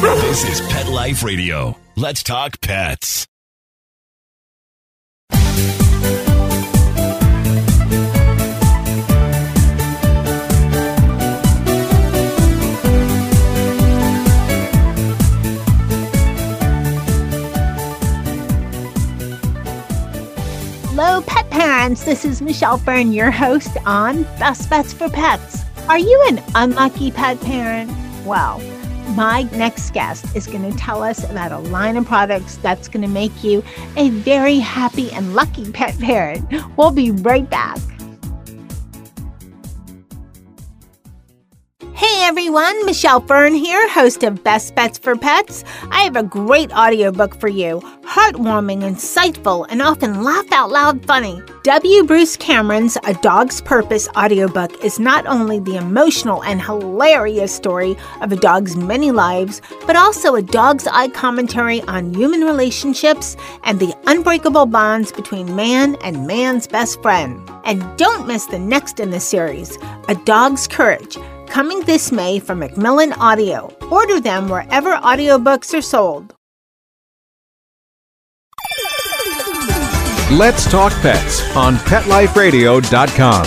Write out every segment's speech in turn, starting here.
This is Pet Life Radio. Let's talk pets. Hello, pet parents. This is Michelle Fern, your host on Best Bets for Pets. Are you an unlucky pet parent? Well, my next guest is going to tell us about a line of products that's going to make you a very happy and lucky pet parent. We'll be right back. Hey everyone, Michelle Fern here, host of Best Bets for Pets. I have a great audiobook for you. Heartwarming, insightful, and often laugh out loud funny. W. Bruce Cameron's A Dog's Purpose audiobook is not only the emotional and hilarious story of a dog's many lives, but also a dog's eye commentary on human relationships and the unbreakable bonds between man and man's best friend. And don't miss the next in the series, A Dog's Courage coming this May from Macmillan Audio. Order them wherever audiobooks are sold. Let's Talk Pets on PetLifeRadio.com.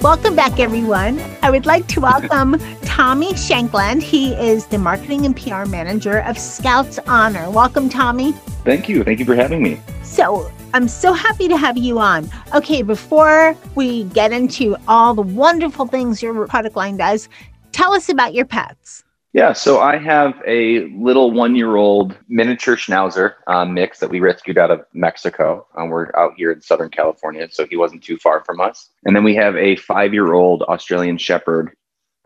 Welcome back, everyone. I would like to welcome Tommy Shankland. He is the marketing and PR manager of Skout's Honor. Welcome, Tommy. Thank you. Thank you for having me. So, I'm so happy to have you on. Okay, before we get into all the wonderful things your product line does, tell us about your pets. Yeah, so I have a little one year old miniature schnauzer uh, mix that we rescued out of Mexico. Um, we're out here in Southern California, so he wasn't too far from us. And then we have a five year old Australian Shepherd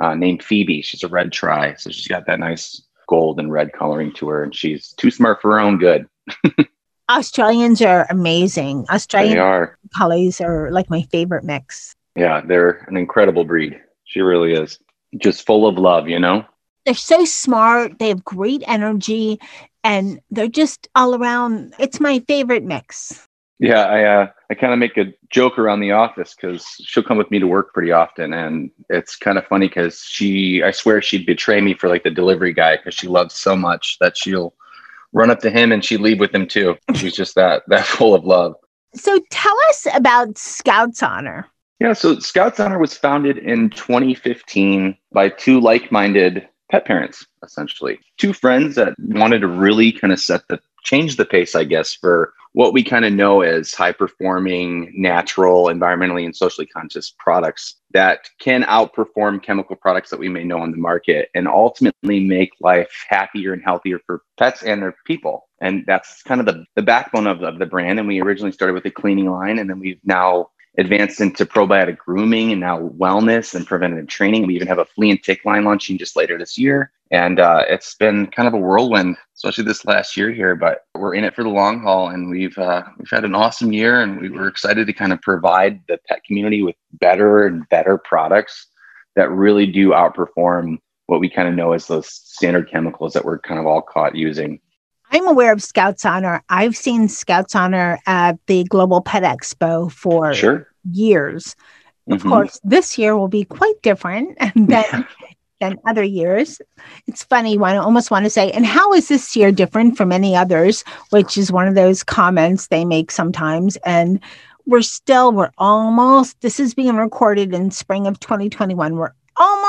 uh, named Phoebe. She's a red tri, so she's got that nice gold and red coloring to her, and she's too smart for her own good. Australians are amazing. Australian they are. collies are like my favorite mix. Yeah, they're an incredible breed. She really is. Just full of love, you know? they're so smart. They have great energy and they're just all around. It's my favorite mix. Yeah, I uh, I kind of make a joke around the office because she'll come with me to work pretty often, and it's kind of funny because she, I swear, she'd betray me for like the delivery guy because she loves so much that she'll run up to him and she'd leave with him too. She's just that that full of love. So tell us about Skout's Honor. Yeah, so Skout's Honor was founded in 2015 by two like-minded pet parents, essentially. Two friends that wanted to really kind of set the change the pace, I guess, for what we kind of know as high performing, natural, environmentally and socially conscious products that can outperform chemical products that we may know on the market and ultimately make life happier and healthier for pets and their people. And that's kind of the, the backbone of, of the brand. And we originally started with a cleaning line, and then we've now advanced into probiotic grooming and now wellness and preventative training. We even have a flea and tick line launching just later this year. And uh, it's been kind of a whirlwind, especially this last year here. But we're in it for the long haul, and we've uh, we've had an awesome year, and we were excited to kind of provide the pet community with better and better products that really do outperform what we kind of know as those standard chemicals that we're kind of all caught using. I'm aware of Skout's Honor. I've seen Skout's Honor at the Global Pet Expo for sure. years. Of mm-hmm. course, this year will be quite different than than other years. It's funny, I almost want to say, and how is this year different from any others? Which is one of those comments they make sometimes. And we're still, we're almost, this is being recorded in spring of 2021. We're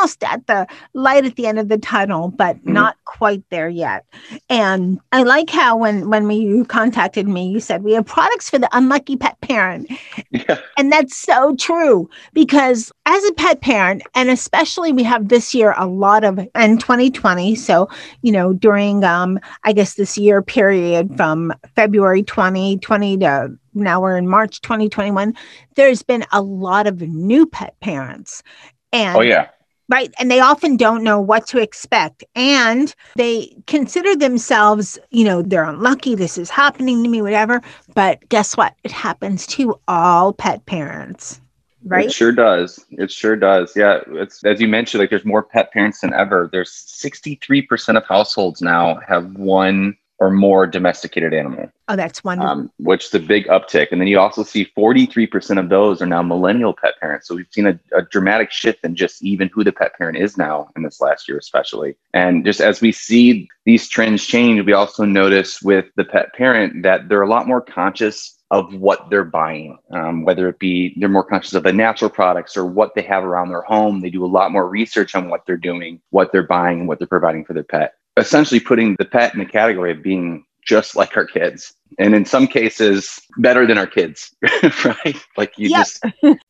almost at the light at the end of the tunnel, but mm-hmm. not quite there yet. And I like how when when we, you contacted me, you said we have products for the unlucky pet parent, yeah. and that's so true because as a pet parent, and especially we have this year a lot of in 2020. So you know during um I guess this year period from February 2020 to now we're in March 2021, there's been a lot of new pet parents. And oh, yeah right? And they often don't know what to expect. And they consider themselves, you know, they're unlucky. This is happening to me, whatever. But guess what? It happens to all pet parents. Right? It sure does. It sure does. Yeah. It's as you mentioned, like there's more pet parents than ever. There's 63% of households now have one or more domesticated animal. Oh, that's wonderful. Um, which is a big uptick. And then you also see 43% of those are now millennial pet parents. So we've seen a, a, dramatic shift in just even who the pet parent is now in this last year, especially. And just as we see these trends change, we also notice with the pet parent that they're a lot more conscious of what they're buying, um, whether it be they're more conscious of the natural products or what they have around their home. They do a lot more research on what they're doing, what they're buying, and what they're providing for their pet. Essentially, putting the pet in the category of being just like our kids, and in some cases, better than our kids, right? Like you yep. just,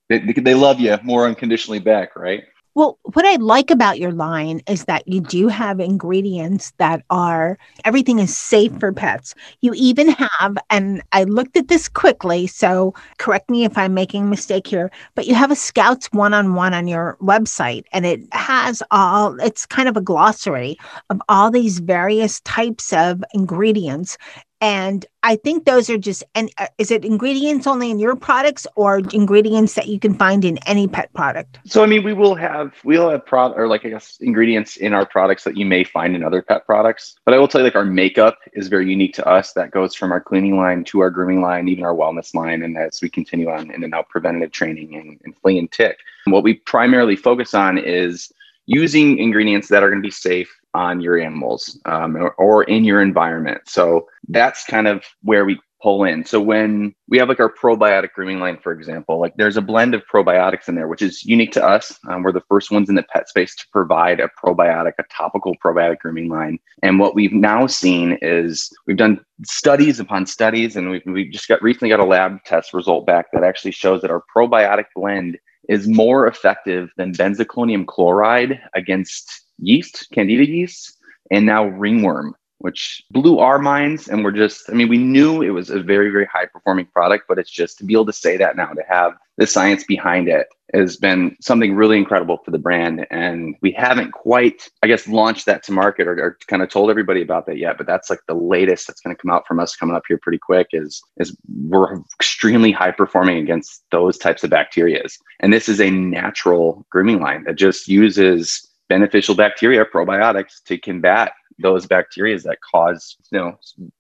they, they love you more unconditionally back, right? Well, what I like about your line is that you do have ingredients that are everything is safe for pets. You even have, and I looked at this quickly, so correct me if I'm making a mistake here, but you have a Skout's one on one on your website, and it has all, it's kind of a glossary of all these various types of ingredients and I think those are just, and uh, is it ingredients only in your products or ingredients that you can find in any pet product? So, I mean, we will have, we'll have product or like, I guess, ingredients in our products that you may find in other pet products. But I will tell you, like, our makeup is very unique to us. That goes from our cleaning line to our grooming line, even our wellness line. And as we continue on in and out preventative training and, and flea and tick, what we primarily focus on is using ingredients that are going to be safe on your animals um, or, or, in your environment. So that's kind of where we pull in. So when we have like our probiotic grooming line, for example, like there's a blend of probiotics in there, which is unique to us. Um, we're the first ones in the pet space to provide a probiotic, a topical probiotic grooming line. And what we've now seen is we've done studies upon studies, and we've, we just got recently got a lab test result back that actually shows that our probiotic blend is more effective than benzalkonium chloride against yeast, candida yeast, and now ringworm, which blew our minds. And we're just, I mean, we knew it was a very, very high performing product, but it's just to be able to say that now, to have the science behind it has been something really incredible for the brand. And we haven't quite, I guess, launched that to market or, or kind of told everybody about that yet. But that's like the latest that's going to come out from us coming up here pretty quick is, is we're extremely high performing against those types of bacterias. And this is a natural grooming line that just uses beneficial bacteria, probiotics, to combat those bacteria that cause, you know,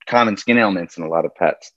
common skin ailments in a lot of pets.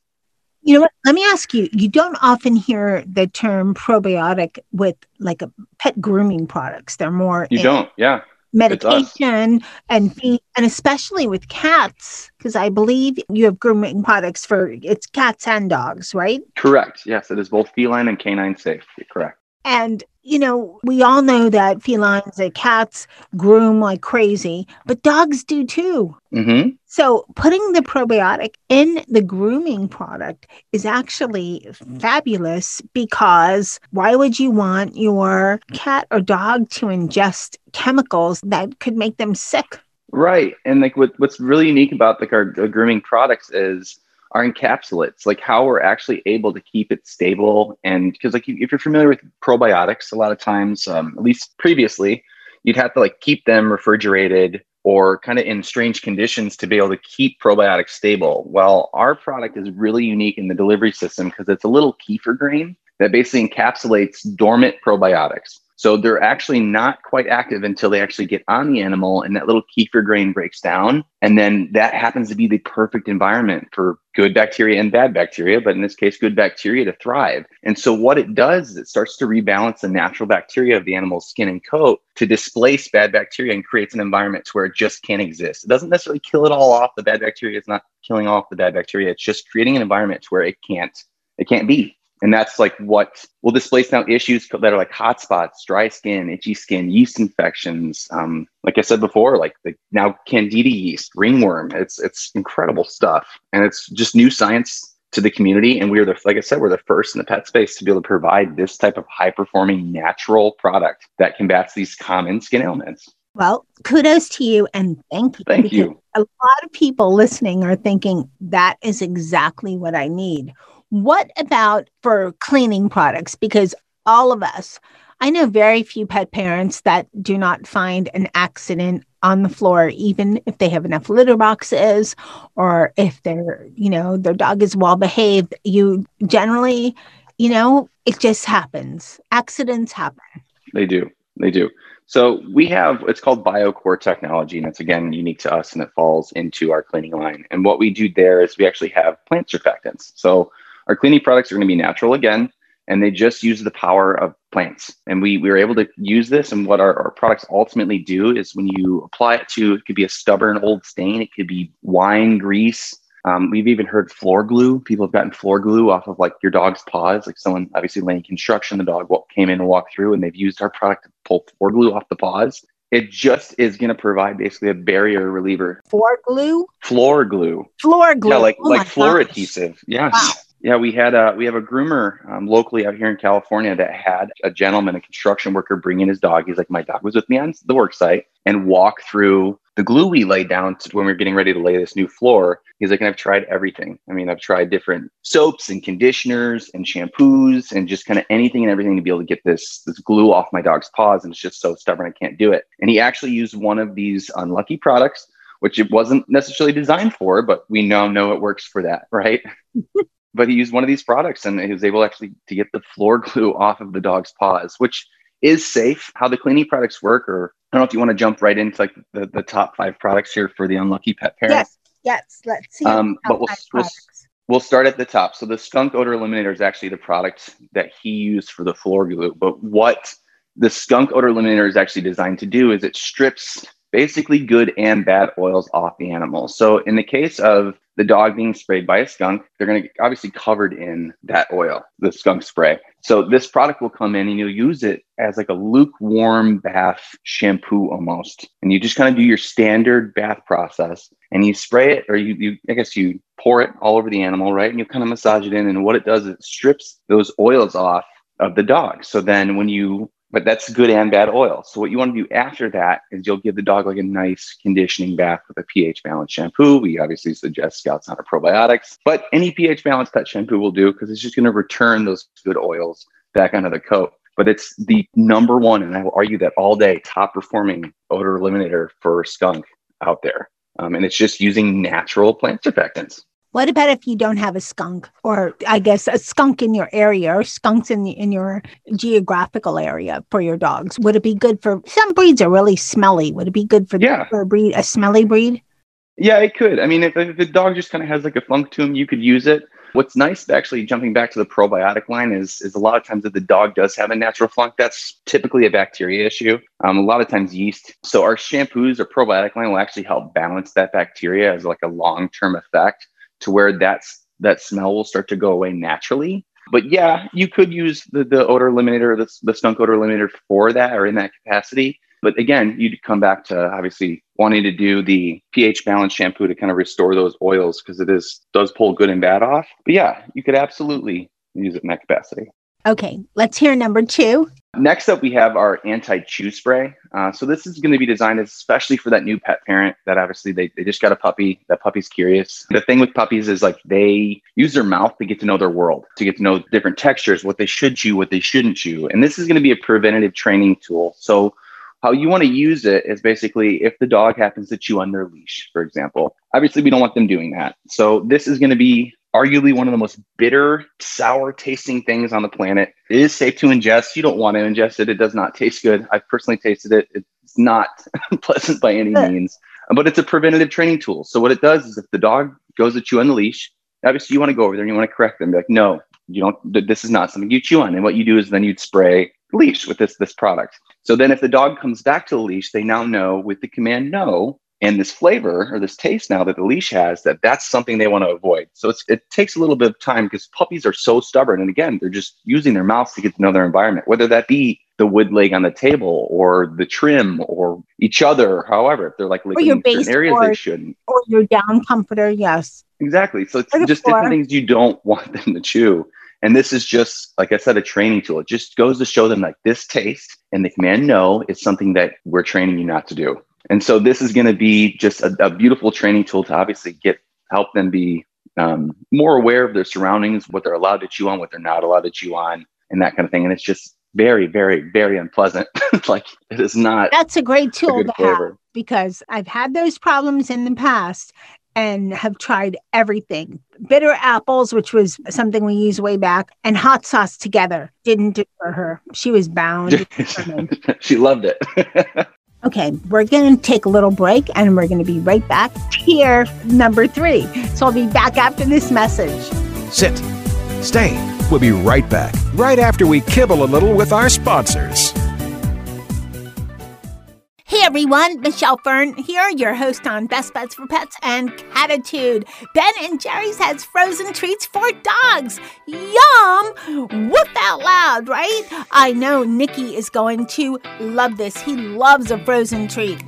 You know what? Let me ask you. You don't often hear the term probiotic with like a pet grooming products. They're more you don't, yeah, medication and feed, and especially with cats, because I believe you have grooming products for it's cats and dogs, right? Correct. Yes, it is both feline and canine safe. You're correct. And, you know, we all know that felines and cats groom like crazy, but dogs do too. Mm-hmm. So putting the probiotic in the grooming product is actually fabulous because why would you want your cat or dog to ingest chemicals that could make them sick? Right. And like what, what's really unique about like our, our grooming products is our encapsulates, like how we're actually able to keep it stable. And because, like, if you're familiar with probiotics, a lot of times, um, at least previously, you'd have to like keep them refrigerated or kind of in strange conditions to be able to keep probiotics stable. Well, our product is really unique in the delivery system because it's a little kefir grain that basically encapsulates dormant probiotics. So they're actually not quite active until they actually get on the animal and that little kefir grain breaks down. And then that happens to be the perfect environment for good bacteria and bad bacteria, but in this case, good bacteria to thrive. And so what it does is it starts to rebalance the natural bacteria of the animal's skin and coat to displace bad bacteria and creates an environment where it just can't exist. It doesn't necessarily kill it all off. The bad bacteria is not killing off the bad bacteria. It's just creating an environment where it can't, it can't be. And that's like what will displace now issues that are like hot spots, dry skin, itchy skin, yeast infections. Um, like I said before, like the now candida yeast, ringworm. It's it's incredible stuff, and it's just new science to the community. And we are the like I said, we're the first in the pet space to be able to provide this type of high performing natural product that combats these common skin ailments. Well, kudos to you and thank you. Thank you. A lot of people listening are thinking that is exactly what I need what about for cleaning products? Because all of us, I know very few pet parents that do not find an accident on the floor, even if they have enough litter boxes or if they're, you know, their dog is well behaved. You generally, you know, it just happens. Accidents happen. They do. They do. So we have it's called BioCore technology, and it's again unique to us, and it falls into our cleaning line. And what we do there is we actually have plant surfactants. So our cleaning products are going to be natural again, and they just use the power of plants. And we we were able to use this, and what our, our products ultimately do is when you apply it to it could be a stubborn old stain, it could be wine grease, um, we've even heard floor glue. People have gotten floor glue off of like your dog's paws. Like someone obviously laying construction, the dog came in and walked through, and they've used our product to pull floor glue off the paws. It just is going to provide basically a barrier reliever. Floor glue. Floor glue. Floor glue. Yeah, like Oh like floor gosh. adhesive. Yes. Wow. Yeah, we had a we have a groomer um, locally out here in California that had a gentleman, a construction worker, bring in his dog. He's like, my dog was with me on the work site and walk through the glue we laid down to when we were getting ready to lay this new floor. He's like, and I've tried everything. I mean, I've tried different soaps and conditioners and shampoos and just kind of anything and everything to be able to get this this glue off my dog's paws, and it's just so stubborn I can't do it. And he actually used one of these unlucky products, which it wasn't necessarily designed for, but we now know it works for that, right? But he used one of these products and he was able actually to get the floor glue off of the dog's paws, which is safe. How the cleaning products work, or I don't know if you want to jump right into like the, the top five products here for the unlucky pet parent. Yes. Yes. Let's see. Um, but we'll- we'll- We'll start at the top. So the skunk odor eliminator is actually the product that he used for the floor glue. But what the skunk odor eliminator is actually designed to do is it strips basically good and bad oils off the animal. So in the case of the dog being sprayed by a skunk, they're going to get obviously covered in that oil, the skunk spray. So this product will come in and you'll use it as like a lukewarm bath shampoo almost. And you just kind of do your standard bath process and you spray it or you, you I guess you pour it all over the animal, right? And you kind of massage it in. And what it does is it strips those oils off of the dog. So then when you but that's good and bad oil. So what you want to do after that is you'll give the dog like a nice conditioning bath with a pH balanced shampoo. We obviously suggest Skout's Honor probiotics, but any pH balanced pet shampoo will do because it's just going to return those good oils back onto the coat. But it's the number one, and I will argue that all day, top performing odor eliminator for skunk out there. Um, and it's just using natural plant surfactants. What about if you don't have a skunk, or I guess a skunk in your area, or skunks in the, in your geographical area for your dogs? Would it be good for some breeds are really smelly? Would it be good for Yeah. for a breed a smelly breed? Yeah, it could. I mean, if, if the dog just kind of has like a funk to him, you could use it. What's nice, actually, jumping back to the probiotic line, is is a lot of times if the dog does have a natural funk, that's typically a bacteria issue. Um, a lot of times yeast. So our shampoos or probiotic line will actually help balance that bacteria as like a long term effect to where that's that smell will start to go away naturally. But yeah, you could use the, the odor eliminator, the, the skunk odor eliminator for that or in that capacity. But again, you'd come back to obviously wanting to do the pH balance shampoo to kind of restore those oils because it is does pull good and bad off. But yeah, you could absolutely use it in that capacity. Okay, let's hear number two. Next up, we have our anti-chew spray. Uh, so this is going to be designed especially for that new pet parent that obviously they, they just got a puppy. That puppy's curious. The thing with puppies is like they use their mouth to get to know their world, to get to know different textures, what they should chew, what they shouldn't chew. And this is going to be a preventative training tool. So how you want to use it is basically if the dog happens to chew on their leash, for example. Obviously, we don't want them doing that. So this is going to be arguably one of the most bitter, sour tasting things on the planet. It is safe to ingest. You don't want to ingest it. It does not taste good. I've personally tasted it. It's not pleasant by any means, but it's a preventative training tool. So what it does is if the dog goes to chew on the leash, obviously you want to go over there and you want to correct them. Be like, no, you don't, this is not something you chew on. And what you do is then you'd spray the leash with this, this product. So then if the dog comes back to the leash, they now know with the command no, and this flavor or this taste now that the leash has that that's something they want to avoid. So it's, it takes a little bit of time because puppies are so stubborn and again they're just using their mouths to get to know their environment whether that be the wood leg on the table or the trim or each other however if they're like licking your certain areas they shouldn't. Or your down comforter, yes. exactly so it's just floor. different things you don't want them to chew. And this is just like i said a training tool. It just goes to show them like this taste and the command no is something that we're training you not to do and so this is going to be just a, a beautiful training tool to obviously get help them be um, more aware of their surroundings, what they're allowed to chew on, what they're not allowed to chew on, and that kind of thing. And it's just very, very, very unpleasant. like it is not That's a great tool good to have because I've had those problems in the past. and have tried everything. Bitter apples, which was something we used way back, and hot sauce together didn't do for her. She was bound. she loved it. okay, we're going to take a little break and we're going to be right back here, number three. So I'll be back after this message. Sit. Stay. We'll be right back, right after we kibble a little with our sponsors. Hey everyone, Michelle Fern here, your host on Best Bets for Pets and Catitude. Ben and Jerry's has frozen treats for dogs. Yum! Whoop out loud, right? I know Nikki is going to love this. He loves a frozen treat.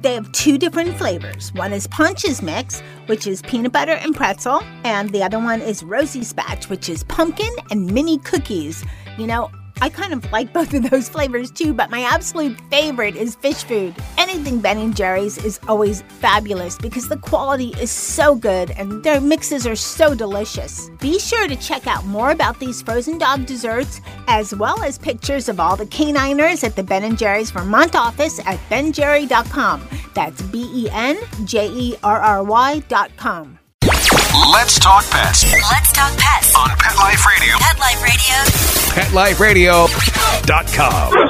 They have two different flavors. One is Pontch's Mix, which is peanut butter and pretzel, and the other one is Rosie's Batch, which is pumpkin and mini cookies. You know, I kind of like both of those flavors too, but my absolute favorite is fish food. Anything Ben and Jerry's is always fabulous because the quality is so good and their mixes are so delicious. Be sure to check out more about these frozen dog desserts as well as pictures of all the caniners at the Ben and Jerry's Vermont office at benjerry.com. That's B E N J E R R Y.com. Let's talk pets. Let's talk pets on Pet Life Radio. Pet Life Radio. PetLifeRadio.com. Radio.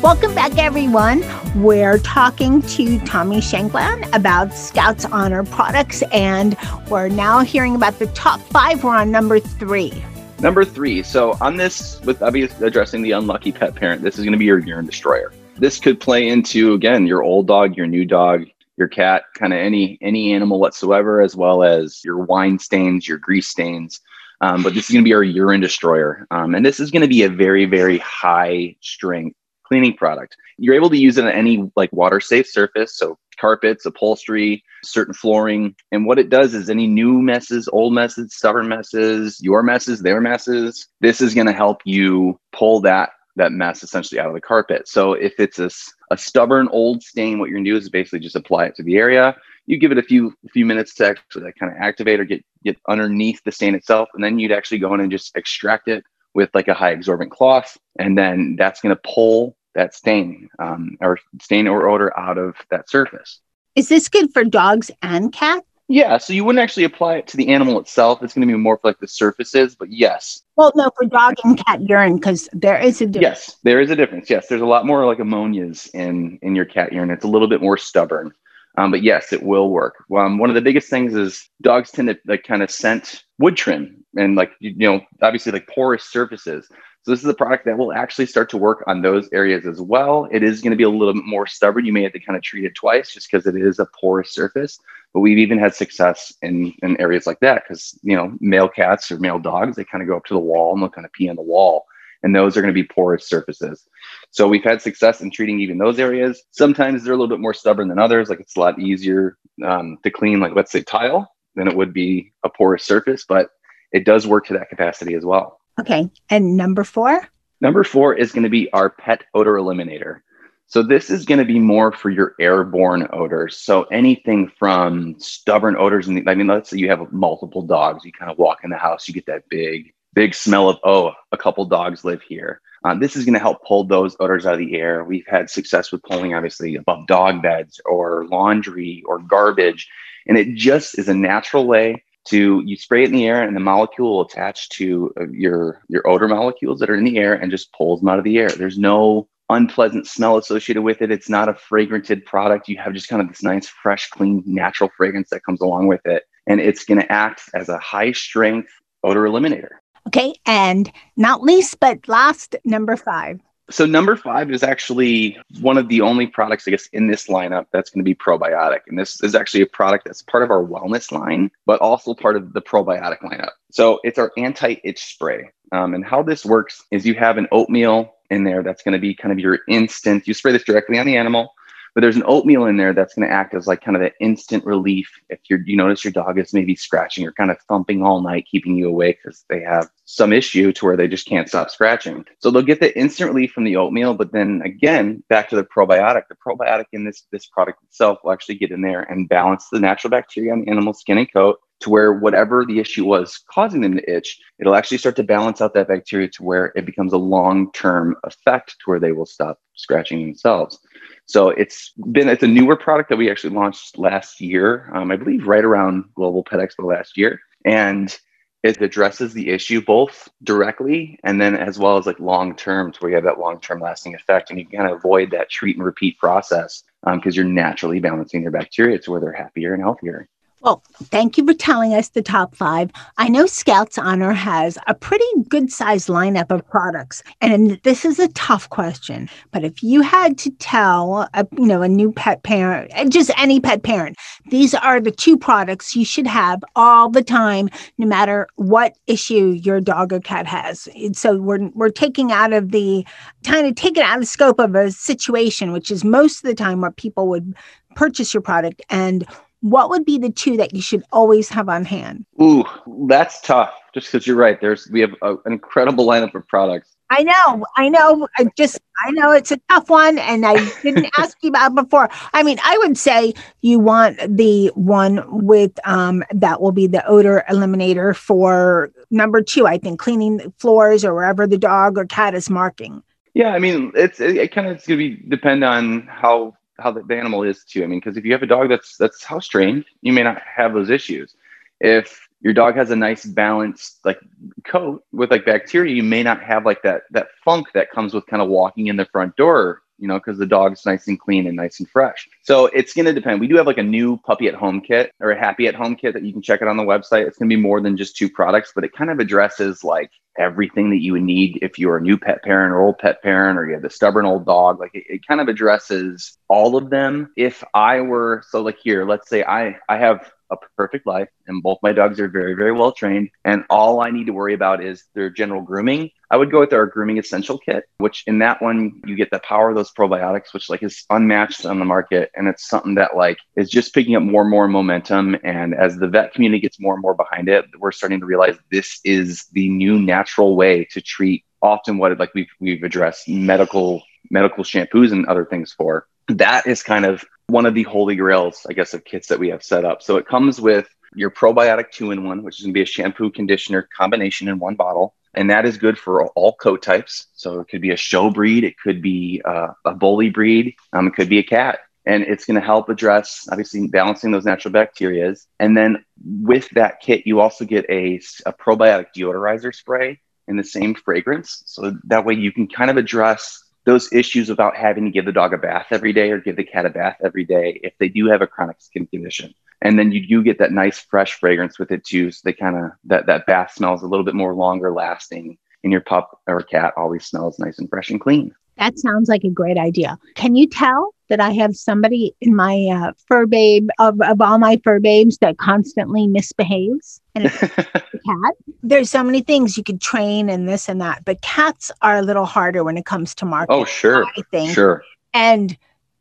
Welcome back, everyone. We're talking to Tommy Shankland about Skout's Honor products, and we're now hearing about the top five. We're on number three. Number three. So on this, with obviously addressing the unlucky pet parent, this is going to be your urine destroyer. This could play into again your old dog, your new dog, your cat, kind of any any animal whatsoever, as well as your wine stains, your grease stains. Um, but this is going to be our urine destroyer, um, and this is going to be a very very high strength cleaning product. You're able to use it on any like water safe surface, so carpets, upholstery, certain flooring. And what it does is any new messes, old messes, stubborn messes, your messes, their messes, this is going to help you pull that that mess essentially out of the carpet. So if it's a, a stubborn old stain, what you're gonna do is basically just apply it to the area. You give it a few few minutes to actually kind of activate or get get underneath the stain itself, and then you'd actually go in and just extract it with like a high absorbent cloth, and then that's gonna pull that stain um, or stain or odor out of that surface. Is this good for dogs and cats? Yeah, so you wouldn't actually apply it to the animal itself. It's going to be more for like the surfaces, but yes. Well, no, for dog and cat urine because there is a difference. Yes, there is a difference. Yes, there's a lot more like ammonias in in your cat urine. It's a little bit more stubborn, um, but yes, it will work. Um, one of the biggest things is dogs tend to like kind of scent wood trim and like you know obviously like porous surfaces. So this is a product that will actually start to work on those areas as well. It is going to be a little bit more stubborn. You may have to kind of treat it twice just because it is a porous surface. But we've even had success in, in areas like that because, you know, male cats or male dogs, they kind of go up to the wall and they'll kind of pee on the wall. And those are going to be porous surfaces. So we've had success in treating even those areas. Sometimes they're a little bit more stubborn than others. Like it's a lot easier um, to clean, like let's say tile, than it would be a porous surface. But it does work to that capacity as well. Okay. And number four? Number four is going to be our pet odor eliminator. So this is going to be more for your airborne odors. So anything from stubborn odors. And I mean, let's say you have multiple dogs. You kind of walk in the house, you get that big, big smell of, oh, a couple dogs live here. Uh, this is going to help pull those odors out of the air. We've had success with pulling, obviously, above dog beds or laundry or garbage. And it just is a natural way to you spray it in the air and the molecule will attach to uh, your your odor molecules that are in the air and just pulls them out of the air. There's no unpleasant smell associated with it. It's not a fragranted product. You have just kind of this nice fresh clean natural fragrance that comes along with it. And it's going to act as a high strength odor eliminator. Okay and not least but last number five so number five is actually one of the only products, I guess, in this lineup that's going to be probiotic. And this is actually a product that's part of our wellness line, but also part of the probiotic lineup. So it's our anti-itch spray. Um, and how this works is you have an oatmeal in there that's going to be kind of your instant. You spray this directly on the animal. But there's an oatmeal in there that's going to act as like kind of an instant relief if you're you notice your dog is maybe scratching or kind of thumping all night, keeping you awake because they have some issue to where they just can't stop scratching. So they'll get the instant relief from the oatmeal, but then again, back to the probiotic. The probiotic in this this product itself will actually get in there and balance the natural bacteria on the animal skin and coat to where whatever the issue was causing them to itch, it'll actually start to balance out that bacteria to where it becomes a long term effect to where they will stop scratching themselves. So it's been it's a newer product that we actually launched last year, um, I believe, right around Global Pet Expo last year, and it addresses the issue both directly and then as well as like long term to where you have that long term lasting effect and you can kind of avoid that treat and repeat process because um, you're naturally balancing your bacteria to where they're happier and healthier well, thank you for telling us the top five. I know Skout's Honor has a pretty good sized lineup of products, and this is a tough question. But if you had to tell a you know a new pet parent, eh, just any pet parent, these are the two products you should have all the time, no matter what issue your dog or cat has. So we're we're taking out of the kind of taking out of the scope of a situation, which is most of the time what people would purchase your product and what would be the two that you should always have on hand? Ooh, that's tough. Just because you're right, there's we have a, an incredible lineup of products. I know, I know. I just, I know it's a tough one, and I didn't ask you about before. I mean, I would say you want the one with um that will be the odor eliminator for number two. I think cleaning floors or wherever the dog or cat is marking. Yeah, I mean, it's it, it kind of it's gonna be depend on how how the, the animal is too. I mean, because if you have a dog that's that's house trained, you may not have those issues. If your dog has a nice balanced like coat with like bacteria, you may not have like that that funk that comes with kind of walking in the front door you know, because the dog's nice and clean and nice and fresh. So it's going to depend. We do have like a new puppy at home kit or a happy at home kit that you can check it on the website. It's going to be more than just two products, but it kind of addresses like everything that you would need if you're a new pet parent or old pet parent or you have the stubborn old dog. Like it, it kind of addresses all of them. If I were, so like here, let's say I, I have a perfect life and both my dogs are very very well trained and all i need to worry about is their general grooming. I would go with our grooming essential kit which in that one you get the power of those probiotics which like is unmatched on the market and it's something that like is just picking up more and more momentum and as the vet community gets more and more behind it we're starting to realize this is the new natural way to treat often what like we've we've addressed medical medical shampoos and other things for. That is kind of one of the holy grails, I guess, of kits that we have set up. So it comes with your probiotic two in one, which is going to be a shampoo conditioner combination in one bottle. And that is good for all coat types. So it could be a show breed, it could be uh, a bully breed, um, it could be a cat. And it's going to help address, obviously, balancing those natural bacteria. And then with that kit, you also get a, a probiotic deodorizer spray in the same fragrance. So that way you can kind of address those issues about having to give the dog a bath every day or give the cat a bath every day if they do have a chronic skin condition. And then you do get that nice fresh fragrance with it too. So they kind of that that bath smells a little bit more longer lasting. And your pup or cat always smells nice and fresh and clean. That sounds like a great idea. Can you tell that I have somebody in my uh, fur babe of, of all my fur babes that constantly misbehaves? And it's a cat. There's so many things you could train and this and that, but cats are a little harder when it comes to market. Oh, sure. I think. Sure. And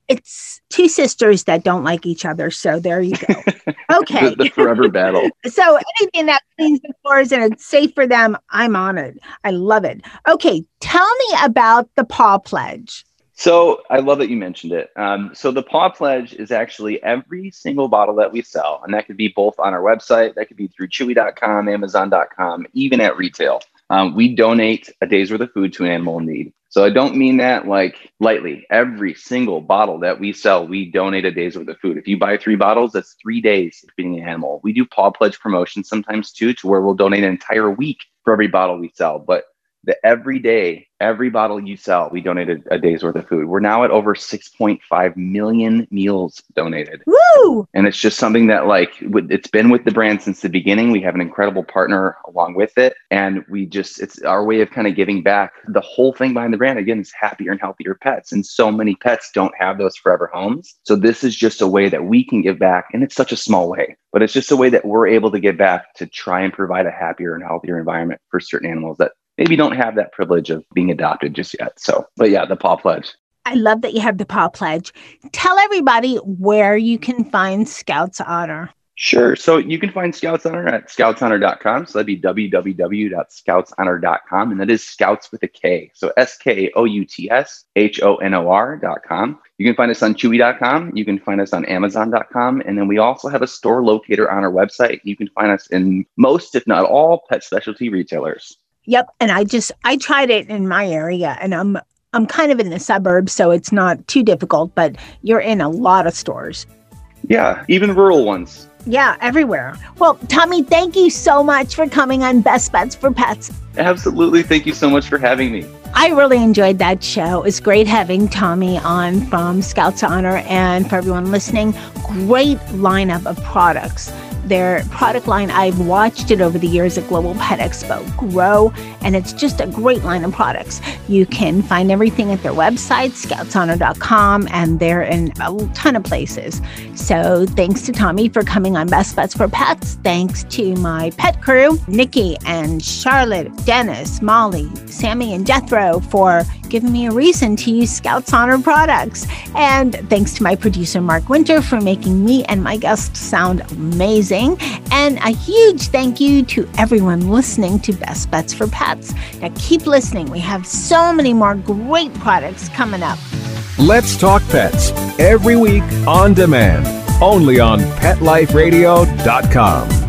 it's two sisters that don't like each other. So there you go. Okay. the, the, forever battle. so anything that cleans the floors and it's safe for them, I'm on it. I love it. Okay. Tell me about the Paw Pledge. So I love that you mentioned it. Um, so the Paw Pledge is actually every single bottle that we sell, and that could be both on our website, that could be through Chewy.com, Amazon.com, even at retail. Um, we donate a day's worth of food to an animal in need. So I don't mean that like lightly. Every single bottle that we sell, we donate a day's worth of food. If you buy three bottles, that's three days of feeding an animal. We do Paw Pledge promotions sometimes too, to where we'll donate an entire week for every bottle we sell. But the every day every bottle you sell, we donated a day's worth of food. We're now at over 6.5 million meals donated. Woo! And it's just something that like it's been with the brand since the beginning. We have an incredible partner along with it. And we just, it's our way of kind of giving back. The whole thing behind the brand, again, is happier and healthier pets. And so many pets don't have those forever homes. So this is just a way that we can give back. And it's such a small way, but it's just a way that we're able to give back to try and provide a happier and healthier environment for certain animals that maybe don't have that privilege of being adopted just yet. So, but yeah, the Paw Pledge. I love that you have the Paw Pledge. Tell everybody where you can find Skout's Honor. Sure. So you can find Skout's Honor at skoutshonor.com. So that'd be www.skoutshonor.com. And that is Scouts with a K. So S K O U T S H O N O R.com. You can find us on chewy.com. You can find us on amazon.com. And then we also have a store locator on our website. You can find us in most, if not all, pet specialty retailers. Yep. And I just, I tried it in my area and I'm, I'm kind of in the suburbs, so it's not too difficult, but you're in a lot of stores. Yeah, even rural ones. Yeah, everywhere. Well, Tommy, thank you so much for coming on Best Bets for Pets. Absolutely. Thank you so much for having me. I really enjoyed that show. It's great having Tommy on from Skout's Honor and for everyone listening, great lineup of products their product line. I've watched it over the years at Global Pet Expo grow, and it's just a great line of products. You can find everything at their website, skoutshonor.com, and they're in a ton of places. So thanks to Tommy for coming on Best Bets for Pets. Thanks to my pet crew, Nikki and Charlotte, Dennis, Molly, Sammy, and Jethro for giving me a reason to use Skout's Honor products. And thanks to my producer, Mark Winter, for making me and my guests sound amazing. And a huge thank you to everyone listening to Best Bets for Pets. Now keep listening. We have so many more great products coming up. Let's Talk Pets every week on demand, only on PetLifeRadio.com.